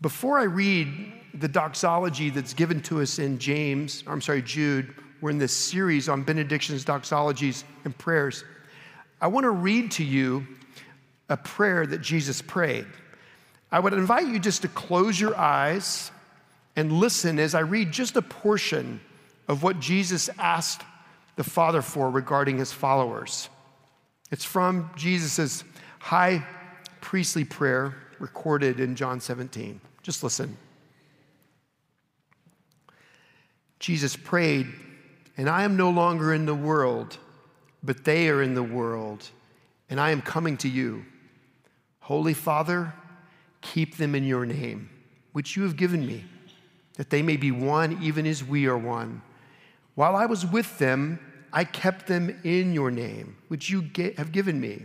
Before I read the doxology that's given to us in James, I'm sorry, Jude, we're in this series on benedictions, doxologies, and prayers. I want to read to you a prayer that Jesus prayed. I would invite you just to close your eyes and listen as I read just a portion of what Jesus asked the Father for regarding his followers. It's from Jesus' high priestly prayer recorded in John 17. Just listen. Jesus prayed, And I am no longer in the world, but they are in the world, and I am coming to you. Holy Father, keep them in your name, which you have given me, that they may be one even as we are one. While I was with them, I kept them in your name, which you have given me.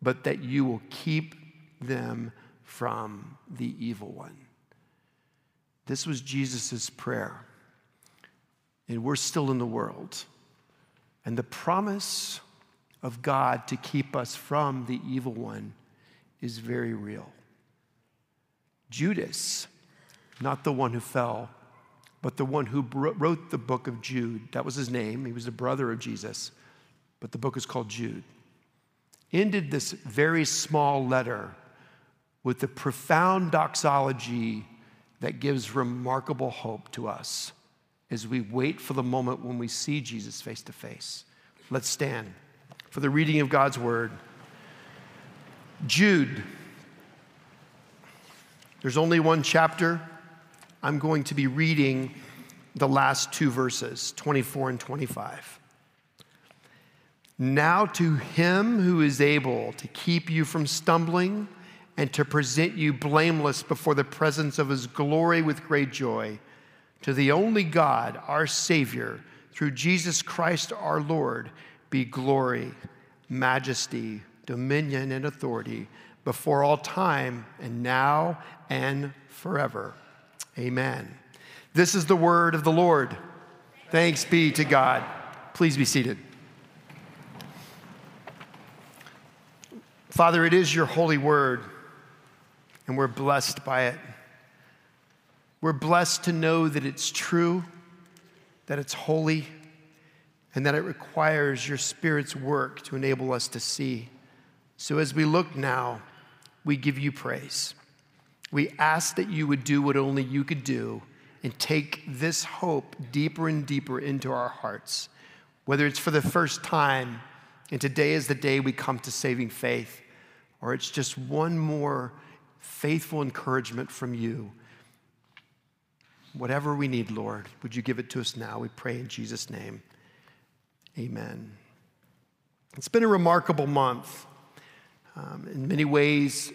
but that you will keep them from the evil one. This was Jesus' prayer. And we're still in the world. And the promise of God to keep us from the evil one is very real. Judas, not the one who fell, but the one who wrote the book of Jude, that was his name. He was a brother of Jesus, but the book is called Jude. Ended this very small letter with the profound doxology that gives remarkable hope to us as we wait for the moment when we see Jesus face to face. Let's stand for the reading of God's word. Jude. There's only one chapter. I'm going to be reading the last two verses, 24 and 25. Now to him who is able to keep you from stumbling and to present you blameless before the presence of his glory with great joy, to the only God, our Savior, through Jesus Christ our Lord, be glory, majesty, dominion, and authority before all time and now and forever. Amen. This is the word of the Lord. Thanks be to God. Please be seated. Father, it is your holy word, and we're blessed by it. We're blessed to know that it's true, that it's holy, and that it requires your Spirit's work to enable us to see. So as we look now, we give you praise. We ask that you would do what only you could do and take this hope deeper and deeper into our hearts, whether it's for the first time, and today is the day we come to saving faith, or it's just one more faithful encouragement from you. Whatever we need, Lord, would you give it to us now? We pray in Jesus' name. Amen. It's been a remarkable month. Um, in many ways,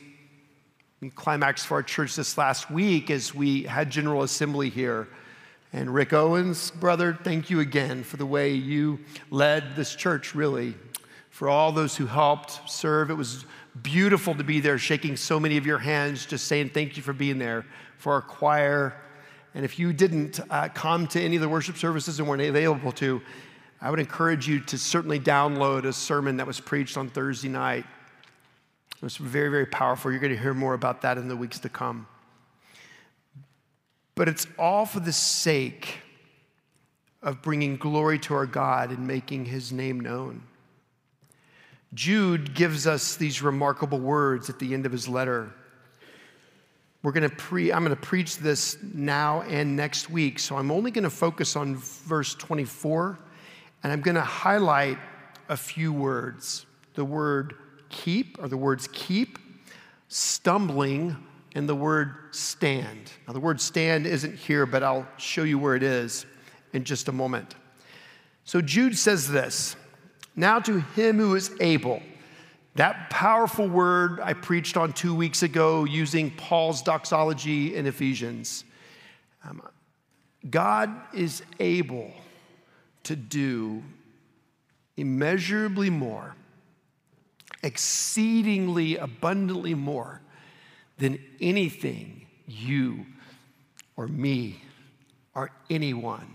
we climaxed for our church this last week as we had General Assembly here. And Rick Owens, brother, thank you again for the way you led this church, really, for all those who helped serve. It was beautiful to be there, shaking so many of your hands, just saying thank you for being there, for our choir. And if you didn't uh, come to any of the worship services and weren't available to, I would encourage you to certainly download a sermon that was preached on Thursday night it was very, very powerful. You're going to hear more about that in the weeks to come. But it's all for the sake of bringing glory to our God and making his name known. Jude gives us these remarkable words at the end of his letter. We're going to pre I'm going to preach this now and next week, so I'm only going to focus on verse 24 and I'm going to highlight a few words. The word keep, or the words keep, stumbling, and the word stand. Now, the word stand isn't here, but I'll show you where it is in just a moment. So, Jude says this Now to him who is able, That powerful word I preached on two weeks ago using Paul's doxology in Ephesians. Um, God is able to do immeasurably more, exceedingly abundantly more than anything you or me or anyone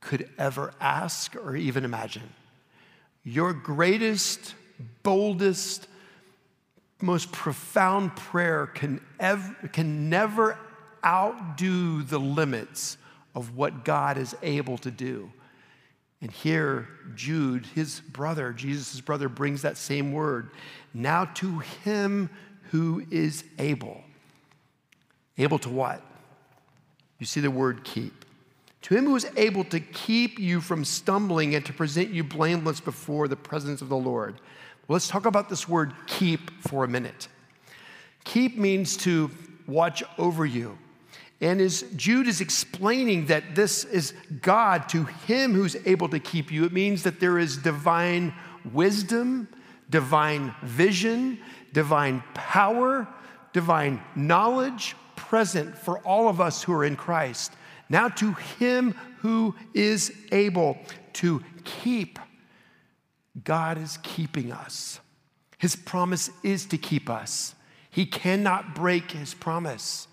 could ever ask or even imagine. Your greatest, boldest, most profound prayer can, ever, can never outdo the limits of what God is able to do. And here, Jude, his brother, Jesus' brother, brings that same word. Now to him who is able. Able to what? You see the word keep. To him who is able to keep you from stumbling and to present you blameless before the presence of the Lord. Let's talk about this word keep for a minute. Keep means to watch over you. And as Jude is explaining that this is God to him who's able to keep you, it means that there is divine wisdom, divine vision, divine power, divine knowledge present for all of us who are in Christ. Now, to him who is able to keep, God is keeping us. His promise is to keep us. He cannot break his promise.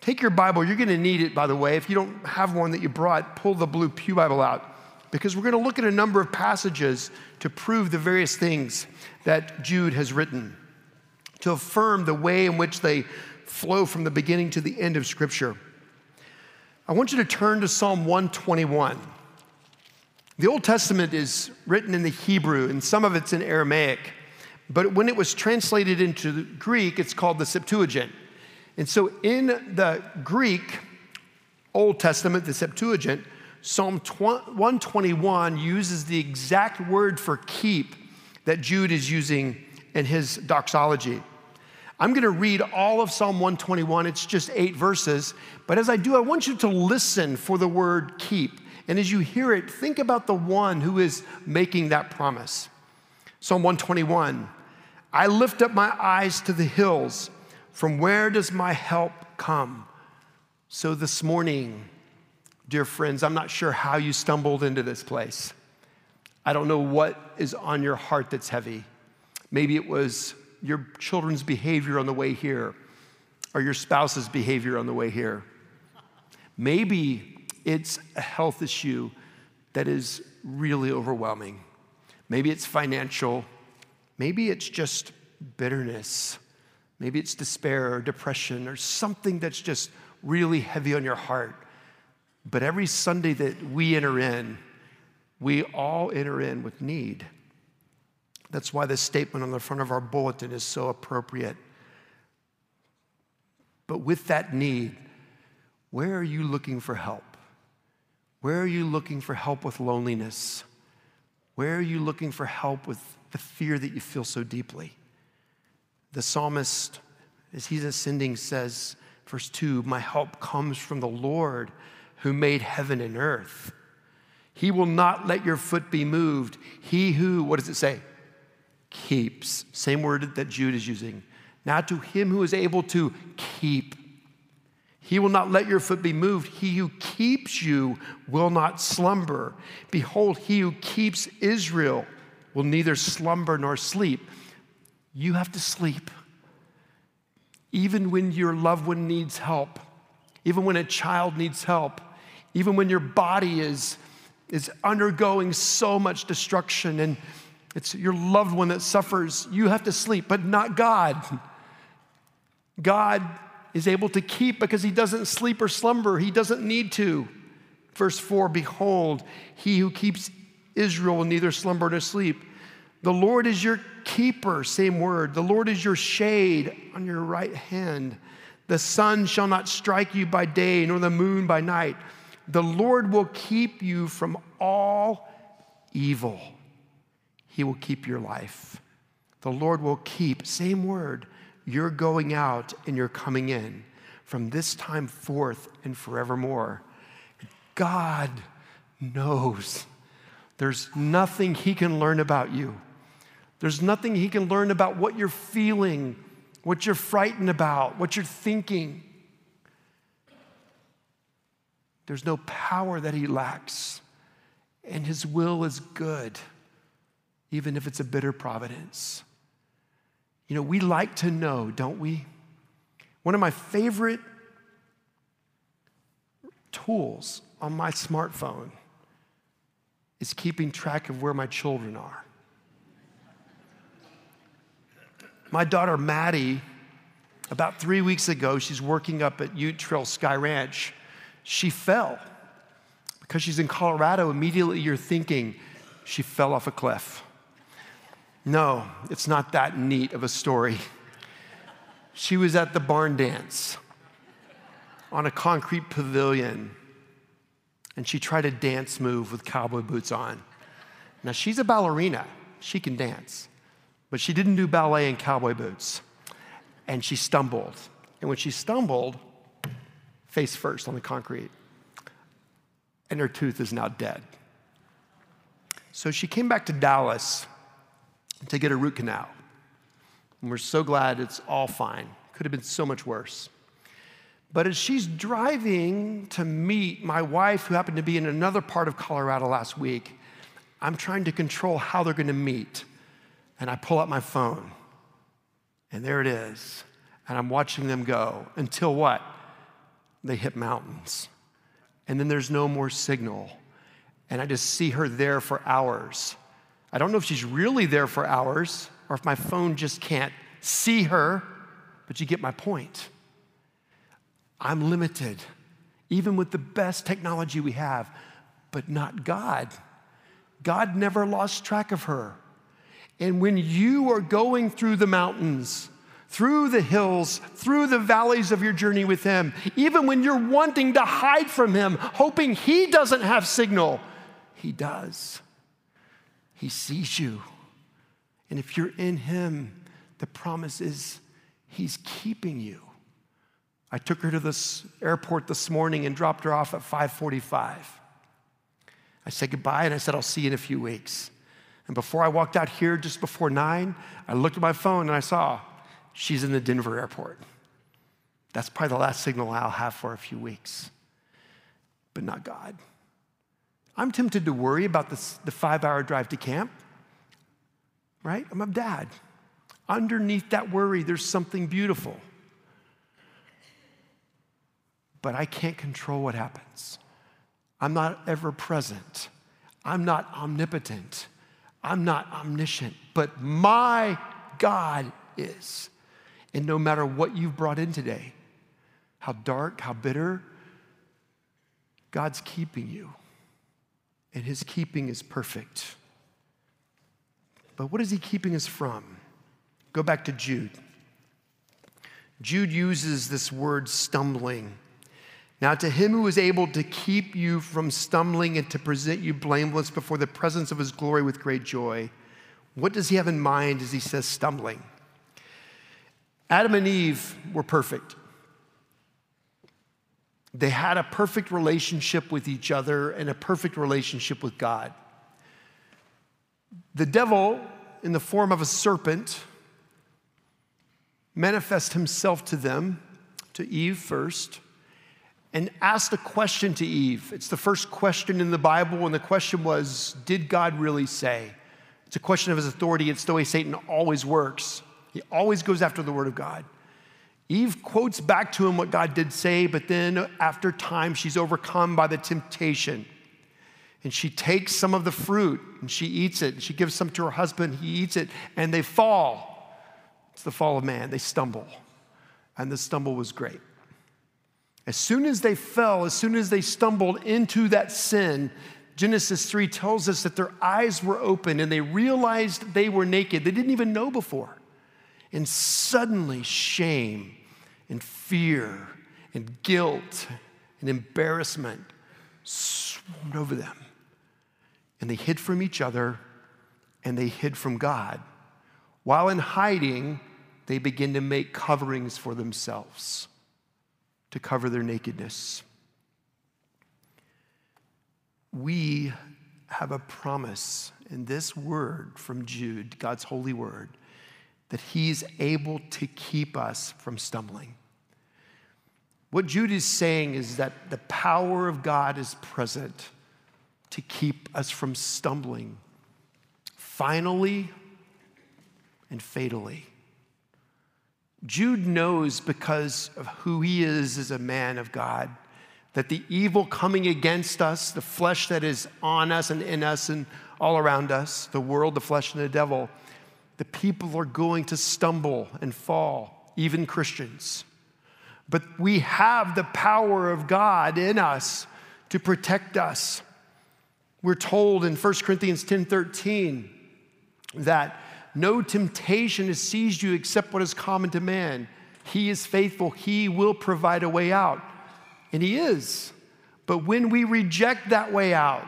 Take your Bible, you're going to need it, by the way. If you don't have one that you brought, pull the blue Pew Bible out because we're going to look at a number of passages to prove the various things that Jude has written, to affirm the way in which they flow from the beginning to the end of Scripture. I want you to turn to Psalm 121. The Old Testament is written in the Hebrew, and some of it's in Aramaic. But when it was translated into Greek, it's called the Septuagint. And so in the Greek Old Testament, the Septuagint, Psalm 121 uses the exact word for keep that Jude is using in his doxology. I'm going to read all of Psalm 121. It's just eight verses. But as I do, I want you to listen for the word keep. And as you hear it, think about the one who is making that promise. Psalm 121 I lift up my eyes to the hills. From where does my help come? So this morning, dear friends, I'm not sure how you stumbled into this place. I don't know what is on your heart that's heavy. Maybe it was your children's behavior on the way here, or your spouse's behavior on the way here. Maybe it's a health issue that is really overwhelming. Maybe it's financial. Maybe it's just bitterness. Maybe it's despair or depression or something that's just really heavy on your heart. But every Sunday that we enter in, we all enter in with need. That's why this statement on the front of our bulletin is so appropriate. But with that need, where are you looking for help? Where are you looking for help with loneliness? Where are you looking for help with the fear that you feel so deeply? The psalmist, as he's ascending, says, verse 2 My help comes from the Lord who made heaven and earth. He will not let your foot be moved. He who, what does it say? Keeps. Same word that Jude is using. Now to him who is able to keep. He will not let your foot be moved. He who keeps you will not slumber. Behold, he who keeps Israel will neither slumber nor sleep. You have to sleep. Even when your loved one needs help, even when a child needs help, even when your body is, is undergoing so much destruction and it's your loved one that suffers, you have to sleep, but not God. God is able to keep because he doesn't sleep or slumber, he doesn't need to. Verse 4 Behold, he who keeps Israel will neither slumber nor sleep. The Lord is your keeper, same word. The Lord is your shade on your right hand. The sun shall not strike you by day, nor the moon by night. The Lord will keep you from all evil. He will keep your life. The Lord will keep, same word, your going out and your coming in from this time forth and forevermore. God knows there's nothing He can learn about you There's nothing he can learn about what you're feeling, what you're frightened about, what you're thinking. There's no power that he lacks, and his will is good, even if it's a bitter providence. You know, we like to know, don't we? One of my favorite tools on my smartphone is keeping track of where my children are. My daughter Maddie, about three weeks ago, she's working up at Ute Trail Sky Ranch. She fell. Because she's in Colorado, immediately you're thinking she fell off a cliff. No, it's not that neat of a story. She was at the barn dance on a concrete pavilion and she tried a dance move with cowboy boots on. Now, she's a ballerina, she can dance, but she didn't do ballet in cowboy boots. And she stumbled. And when she stumbled, face first on the concrete, and her tooth is now dead. So she came back to Dallas to get a root canal. And we're so glad it's all fine. Could have been so much worse. But as she's driving to meet my wife, who happened to be in another part of Colorado last week, I'm trying to control how they're going to meet. And I pull out my phone, and there it is. And I'm watching them go until what? They hit mountains. And then there's no more signal. And I just see her there for hours. I don't know if she's really there for hours or if my phone just can't see her, but you get my point. I'm limited, even with the best technology we have, but not God. God never lost track of her. And when you are going through the mountains, through the hills, through the valleys of your journey with Him, even when you're wanting to hide from Him, hoping He doesn't have signal, He does. He sees you. And if you're in Him, the promise is He's keeping you. I took her to this airport this morning and dropped her off at 545. I said goodbye and I said, I'll see you in a few weeks. And before I walked out here, just before nine, I looked at my phone and I saw she's in the Denver airport. That's probably the last signal I'll have for a few weeks, but not God. I'm tempted to worry about this, the five hour drive to camp, right? I'm a dad. Underneath that worry, there's something beautiful but I can't control what happens. I'm not ever present. I'm not omnipotent. I'm not omniscient, but my God is. And no matter what you've brought in today, how dark, how bitter, God's keeping you. And his keeping is perfect. But what is he keeping us from? Go back to Jude. Jude uses this word stumbling now, to him who is able to keep you from stumbling and to present you blameless before the presence of his glory with great joy, what does he have in mind as he says stumbling? Adam and Eve were perfect. They had a perfect relationship with each other and a perfect relationship with God. The devil, in the form of a serpent, manifests himself to them, to Eve first and asked a question to Eve. It's the first question in the Bible, and the question was Did God really say? It's a question of his authority. It's the way Satan always works. He always goes after the word of God. Eve quotes back to him what God did say, but then after time, she's overcome by the temptation. And she takes some of the fruit and she eats it. She gives some to her husband, he eats it, and they fall. It's the fall of man. They stumble. And the stumble was great. As soon as they fell, as soon as they stumbled into that sin, Genesis 3 tells us that their eyes were open and they realized they were naked. They didn't even know before. And suddenly, shame and fear and guilt and embarrassment swarmed over them. And they hid from each other and they hid from God. While in hiding, they begin to make coverings for themselves to cover their nakedness. We have a promise in this word from Jude, God's holy word, that he's able to keep us from stumbling. What Jude is saying is that the power of God is present to keep us from stumbling finally and fatally. Jude knows because of who he is as a man of God that the evil coming against us, the flesh that is on us and in us and all around us, the world, the flesh, and the devil, the people are going to stumble and fall, even Christians. But we have the power of God in us to protect us. We're told in 1 Corinthians 10 13 that no temptation has seized you except what is common to man. He is faithful, He will provide a way out. And He is. But when we reject that way out,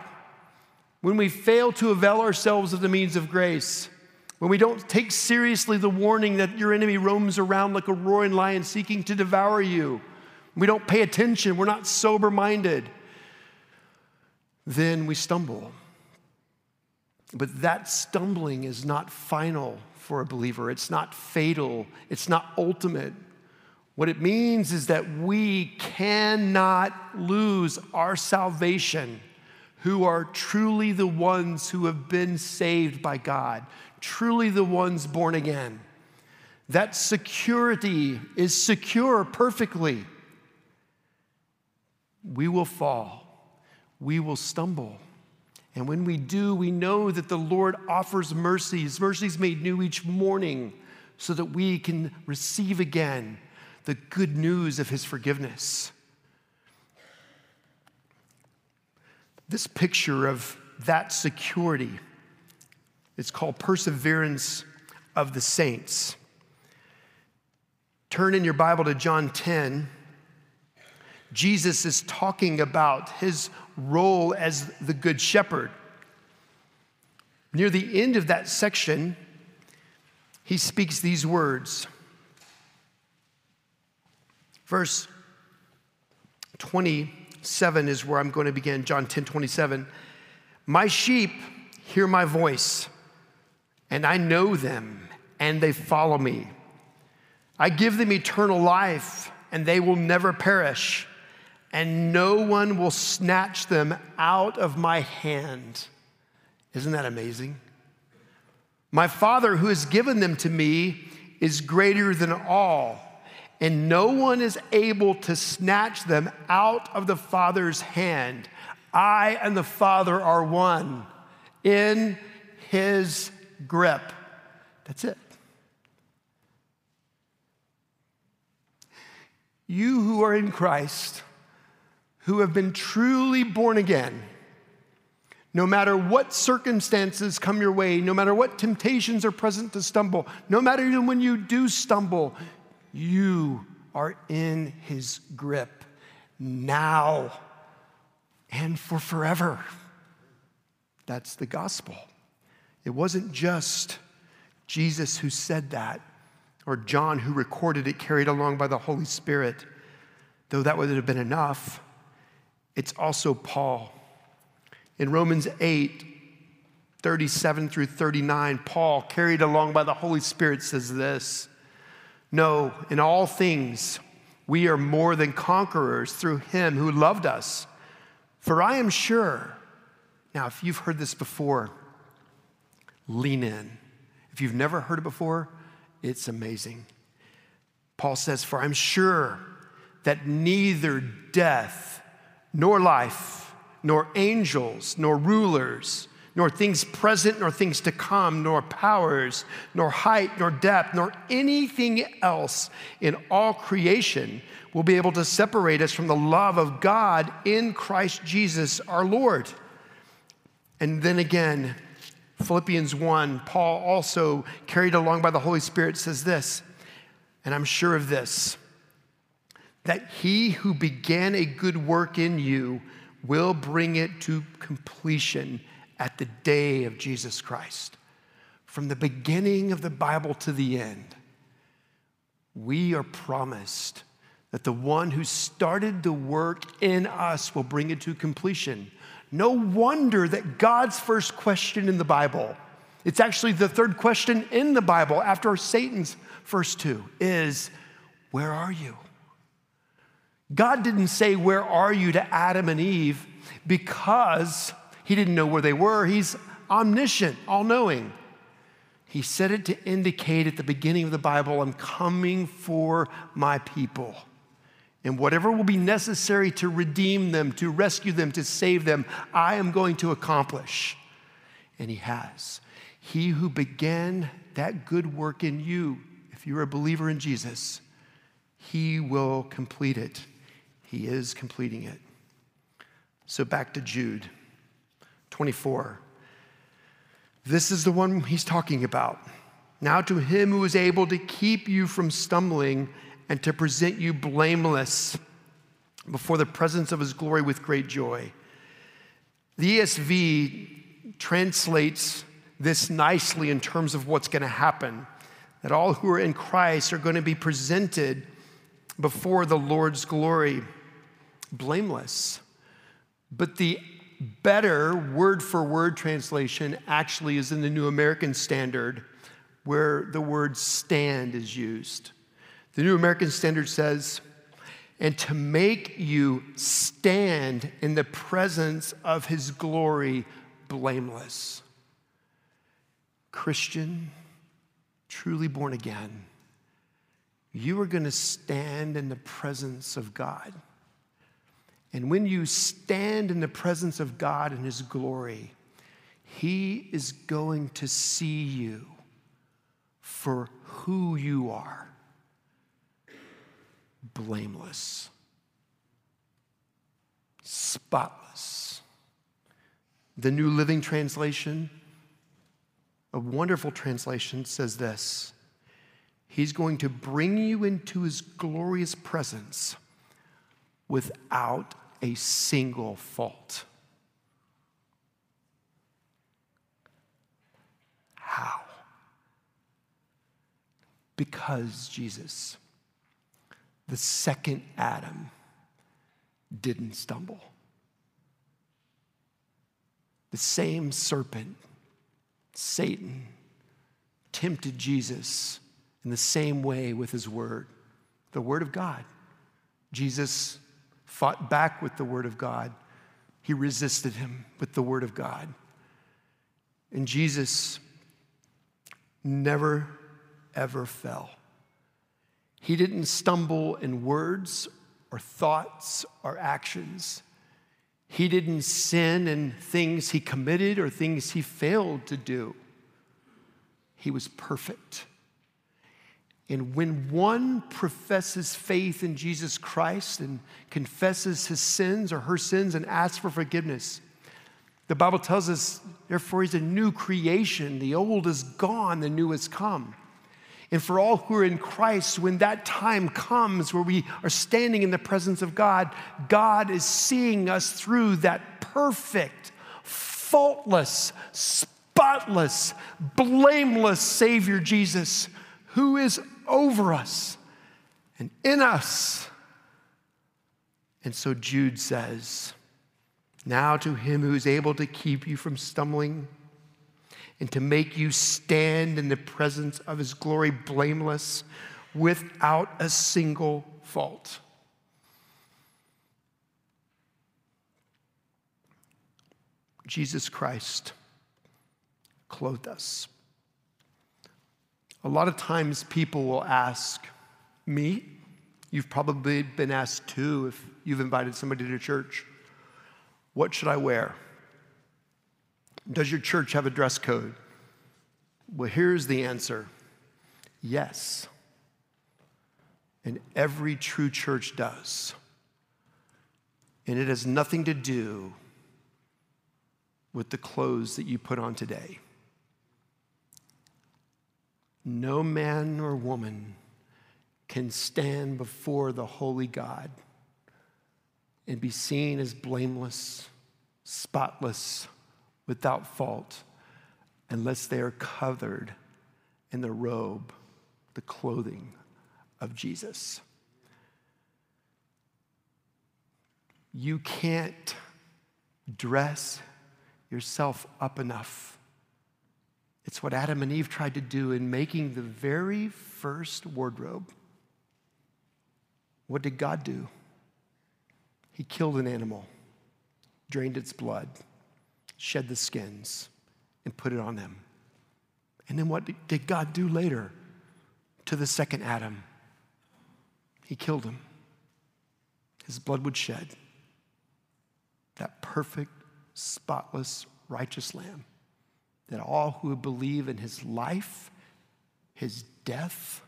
when we fail to avail ourselves of the means of grace, when we don't take seriously the warning that your enemy roams around like a roaring lion seeking to devour you, we don't pay attention, we're not sober minded, then we stumble. But that stumbling is not final for a believer, it's not fatal, it's not ultimate. What it means is that we cannot lose our salvation who are truly the ones who have been saved by God, truly the ones born again. That security is secure perfectly. We will fall, we will stumble. And when we do, we know that the Lord offers mercies, mercies made new each morning, so that we can receive again the good news of His forgiveness. This picture of that security is called perseverance of the saints. Turn in your Bible to John 10. Jesus is talking about his role as the good shepherd. Near the end of that section, he speaks these words. Verse 27 is where I'm going to begin, John 10 27. My sheep hear my voice, and I know them, and they follow me. I give them eternal life, and they will never perish and no one will snatch them out of my hand. Isn't that amazing? My Father, who has given them to me, is greater than all, and no one is able to snatch them out of the Father's hand. I and the Father are one in his grip. That's it. You who are in Christ who have been truly born again, no matter what circumstances come your way, no matter what temptations are present to stumble, no matter even when you do stumble, you are in his grip now and for forever. That's the gospel. It wasn't just Jesus who said that, or John who recorded it, carried along by the Holy Spirit, though that would have been enough it's also Paul. In Romans 8, 37 through 39, Paul, carried along by the Holy Spirit, says this No, in all things, we are more than conquerors through him who loved us. For I am sure, now, if you've heard this before, lean in. If you've never heard it before, it's amazing. Paul says, For I'm sure that neither death, nor life, nor angels, nor rulers, nor things present, nor things to come, nor powers, nor height, nor depth, nor anything else in all creation will be able to separate us from the love of God in Christ Jesus our Lord. And then again, Philippians 1, Paul also carried along by the Holy Spirit says this, and I'm sure of this that he who began a good work in you will bring it to completion at the day of Jesus Christ. From the beginning of the Bible to the end, we are promised that the one who started the work in us will bring it to completion. No wonder that God's first question in the Bible, it's actually the third question in the Bible after Satan's first two, is Where are you? God didn't say, Where are you to Adam and Eve because he didn't know where they were. He's omniscient, all knowing. He said it to indicate at the beginning of the Bible, I'm coming for my people. And whatever will be necessary to redeem them, to rescue them, to save them, I am going to accomplish. And He has. He who began that good work in you, if you're a believer in Jesus, He will complete it. He is completing it. So back to Jude 24. This is the one he's talking about. Now, to him who is able to keep you from stumbling and to present you blameless before the presence of his glory with great joy. The ESV translates this nicely in terms of what's going to happen that all who are in Christ are going to be presented before the Lord's glory blameless. But the better word for word translation actually is in the New American Standard, where the word stand is used. The New American Standard says, and to make you stand in the presence of his glory blameless. Christian, truly born again, you are going to stand in the presence of God. And when you stand in the presence of God in His glory, He is going to see you for who you are blameless, spotless. The New Living Translation, a wonderful translation, says this He's going to bring you into His glorious presence without a single fault. How? Because Jesus, the second Adam, didn't stumble. The same serpent, Satan, tempted Jesus in the same way with his word, the word of God. Jesus fought back with the Word of God. He resisted him with the Word of God. And Jesus never, ever fell. He didn't stumble in words or thoughts or actions. He didn't sin in things he committed or things he failed to do. He was perfect. And when one professes faith in Jesus Christ and confesses his sins or her sins and asks for forgiveness, the Bible tells us, therefore, he's a new creation. The old is gone, the new has come. And for all who are in Christ, when that time comes where we are standing in the presence of God, God is seeing us through that perfect, faultless, spotless, blameless Savior Jesus, who is over us and in us. And so Jude says, Now to him who is able to keep you from stumbling and to make you stand in the presence of his glory blameless without a single fault. Jesus Christ clothed us. A lot of times people will ask me, you've probably been asked too if you've invited somebody to church, what should I wear? Does your church have a dress code? Well, here's the answer yes. And every true church does. And it has nothing to do with the clothes that you put on today. No man or woman can stand before the holy God and be seen as blameless, spotless, without fault, unless they are covered in the robe, the clothing of Jesus. You can't dress yourself up enough. It's what Adam and Eve tried to do in making the very first wardrobe. What did God do? He killed an animal, drained its blood, shed the skins, and put it on them. And then what did God do later to the second Adam? He killed him. His blood would shed. That perfect, spotless, righteous lamb that all who would believe in his life, his death,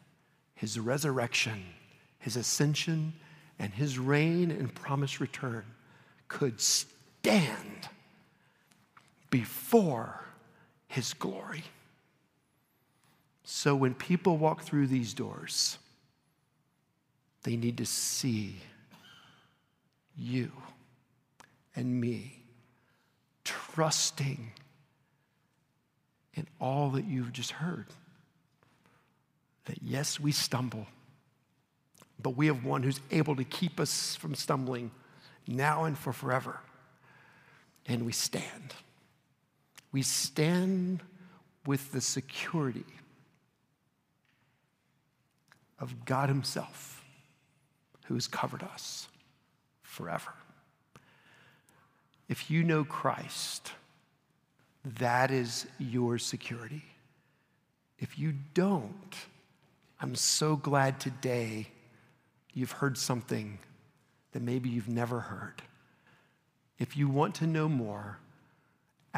his resurrection, his ascension, and his reign and promised return could stand before his glory. So when people walk through these doors, they need to see you and me trusting in all that you've just heard. That yes, we stumble, but we have one who's able to keep us from stumbling now and for forever. And we stand. We stand with the security of God Himself who has covered us forever. If you know Christ, that is your security. If you don't, I'm so glad today you've heard something that maybe you've never heard. If you want to know more,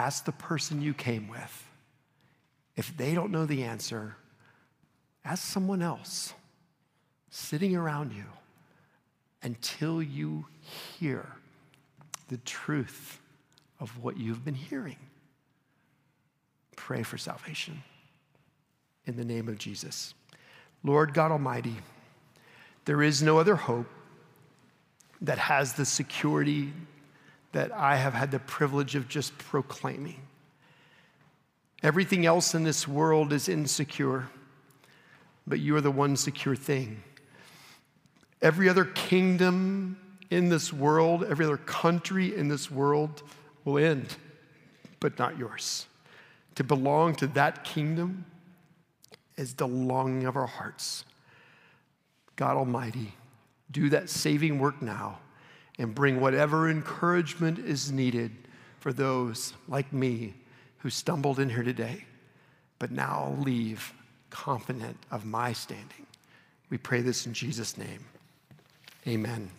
ask the person you came with. If they don't know the answer, ask someone else sitting around you until you hear the truth of what you've been hearing. Pray for salvation in the name of Jesus. Lord God Almighty, there is no other hope that has the security that I have had the privilege of just proclaiming. Everything else in this world is insecure, but you are the one secure thing. Every other kingdom in this world, every other country in this world will end, but not yours. To belong to that kingdom is the longing of our hearts. God Almighty, do that saving work now and bring whatever encouragement is needed for those like me who stumbled in here today, but now leave confident of my standing. We pray this in Jesus' name. Amen.